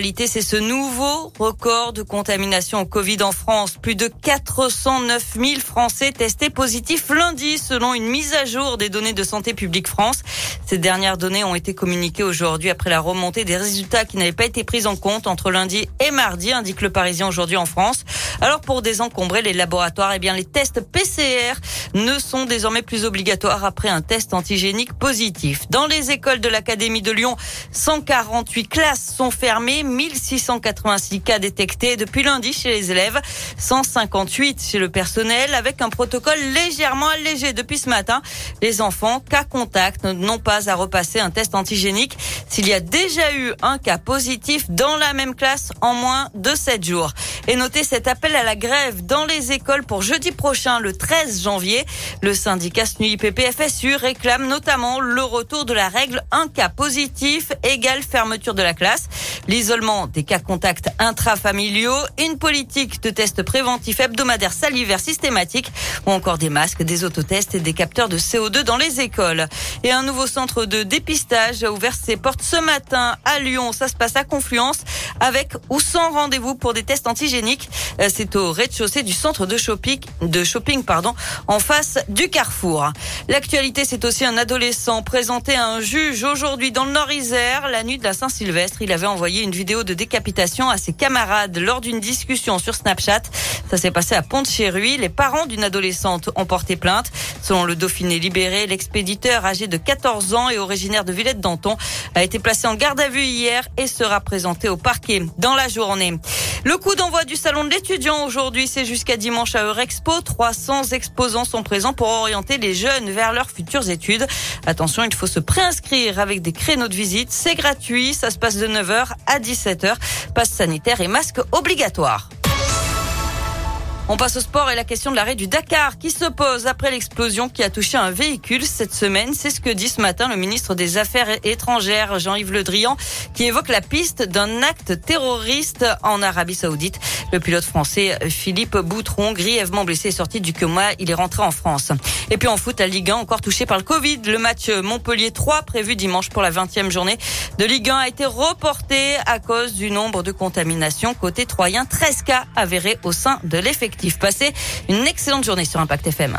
C'est ce nouveau record de contamination au Covid en France. Plus de 409 000 Français testés positifs lundi selon une mise à jour des données de Santé publique France. Ces dernières données ont été communiquées aujourd'hui après la remontée des résultats qui n'avaient pas été pris en compte entre lundi et mardi, indique le Parisien aujourd'hui en France. Alors pour désencombrer les laboratoires, eh bien les tests PCR ne sont désormais plus obligatoires après un test antigénique positif. Dans les écoles de l'Académie de Lyon, 148 classes sont fermées, 1686 cas détectés depuis lundi chez les élèves, 158 chez le personnel avec un protocole légèrement allégé depuis ce matin. Les enfants cas contact n'ont pas à repasser un test antigénique s'il y a déjà eu un cas positif dans la même classe en moins de 7 jours. Et notez cet appel à la grève dans les écoles pour jeudi prochain, le 13 janvier. Le syndicat SNUI PPFSU réclame notamment le retour de la règle un cas positif égale fermeture de la classe, l'isolement des cas contacts intrafamiliaux, une politique de tests préventifs hebdomadaires salivaires systématiques ou encore des masques, des autotests et des capteurs de CO2 dans les écoles. Et un nouveau centre de dépistage a ouvert ses portes ce matin à Lyon. Ça se passe à Confluence avec ou sans rendez-vous pour des tests antigéniques. Euh, c'est au rez-de-chaussée du centre de shopping, de shopping pardon, en face du Carrefour. L'actualité, c'est aussi un adolescent présenté à un juge aujourd'hui dans le Nord-Isère. La nuit de la Saint-Sylvestre, il avait envoyé une vidéo de décapitation à ses camarades lors d'une discussion sur Snapchat. Ça s'est passé à Pont-de-Chéruy. Les parents d'une adolescente ont porté plainte. Selon le Dauphiné libéré, l'expéditeur âgé de 14 ans et originaire de Villette-Danton a été placé en garde à vue hier et sera présenté au parquet dans la journée. Le coup d'envoi du salon de l'étudiant aujourd'hui, c'est jusqu'à dimanche à Eurexpo. 300 exposants sont présents pour orienter les jeunes vers leurs futures études. Attention, il faut se préinscrire avec des créneaux de visite. C'est gratuit. Ça se passe de 9h à 17h. Passe sanitaire et masque obligatoire. On passe au sport et la question de l'arrêt du Dakar qui se pose après l'explosion qui a touché un véhicule cette semaine. C'est ce que dit ce matin le ministre des Affaires étrangères Jean-Yves Le Drian qui évoque la piste d'un acte terroriste en Arabie Saoudite. Le pilote français Philippe Boutron, grièvement blessé, est sorti du coma. Il est rentré en France. Et puis en foot, la Ligue 1 encore touché par le Covid. Le match Montpellier 3 prévu dimanche pour la 20e journée de Ligue 1 a été reporté à cause du nombre de contaminations. Côté Troyen, 13 cas avérés au sein de l'effectif. Passez une excellente journée sur Impact FM.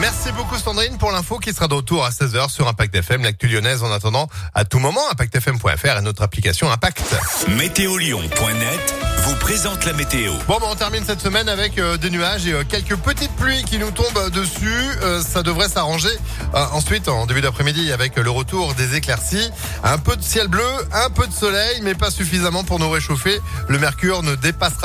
Merci beaucoup Sandrine pour l'info qui sera de retour à 16h sur Impact FM, l'actu lyonnaise en attendant à tout moment impactfm.fr et notre application Impact. Météolion.net vous présente la météo. Bon, bah, on termine cette semaine avec euh, des nuages et euh, quelques petites pluies qui nous tombent dessus. Euh, ça devrait s'arranger ensuite en début d'après-midi avec le retour des éclaircies. Un peu de ciel bleu, un peu de soleil, mais pas suffisamment pour nous réchauffer. Le mercure ne dépassera